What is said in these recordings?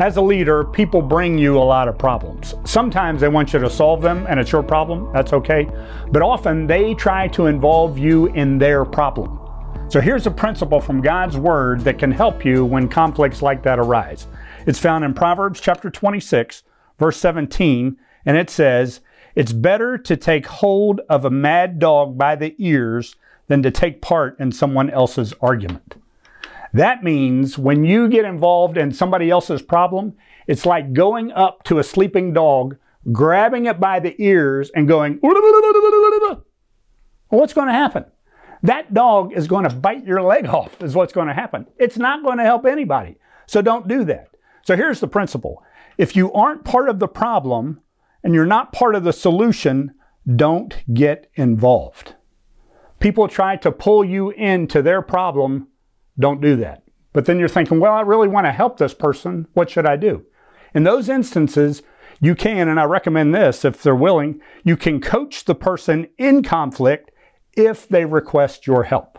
As a leader, people bring you a lot of problems. Sometimes they want you to solve them and it's your problem, that's okay. But often they try to involve you in their problem. So here's a principle from God's Word that can help you when conflicts like that arise. It's found in Proverbs chapter 26, verse 17, and it says, It's better to take hold of a mad dog by the ears than to take part in someone else's argument. That means when you get involved in somebody else's problem, it's like going up to a sleeping dog, grabbing it by the ears, and going, what's going to happen? That dog is going to bite your leg off, is what's going to happen. It's not going to help anybody. So don't do that. So here's the principle if you aren't part of the problem and you're not part of the solution, don't get involved. People try to pull you into their problem don't do that. But then you're thinking, well, I really want to help this person. What should I do? In those instances, you can, and I recommend this if they're willing, you can coach the person in conflict if they request your help.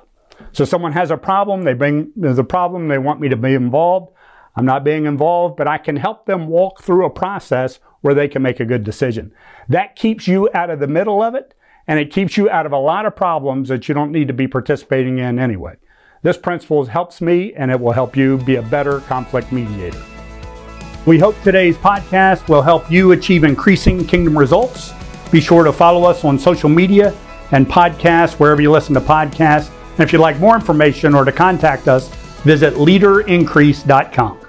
So someone has a problem, they bring the problem, they want me to be involved. I'm not being involved, but I can help them walk through a process where they can make a good decision. That keeps you out of the middle of it, and it keeps you out of a lot of problems that you don't need to be participating in anyway. This principle helps me and it will help you be a better conflict mediator. We hope today's podcast will help you achieve increasing kingdom results. Be sure to follow us on social media and podcasts wherever you listen to podcasts. And if you'd like more information or to contact us, visit leaderincrease.com.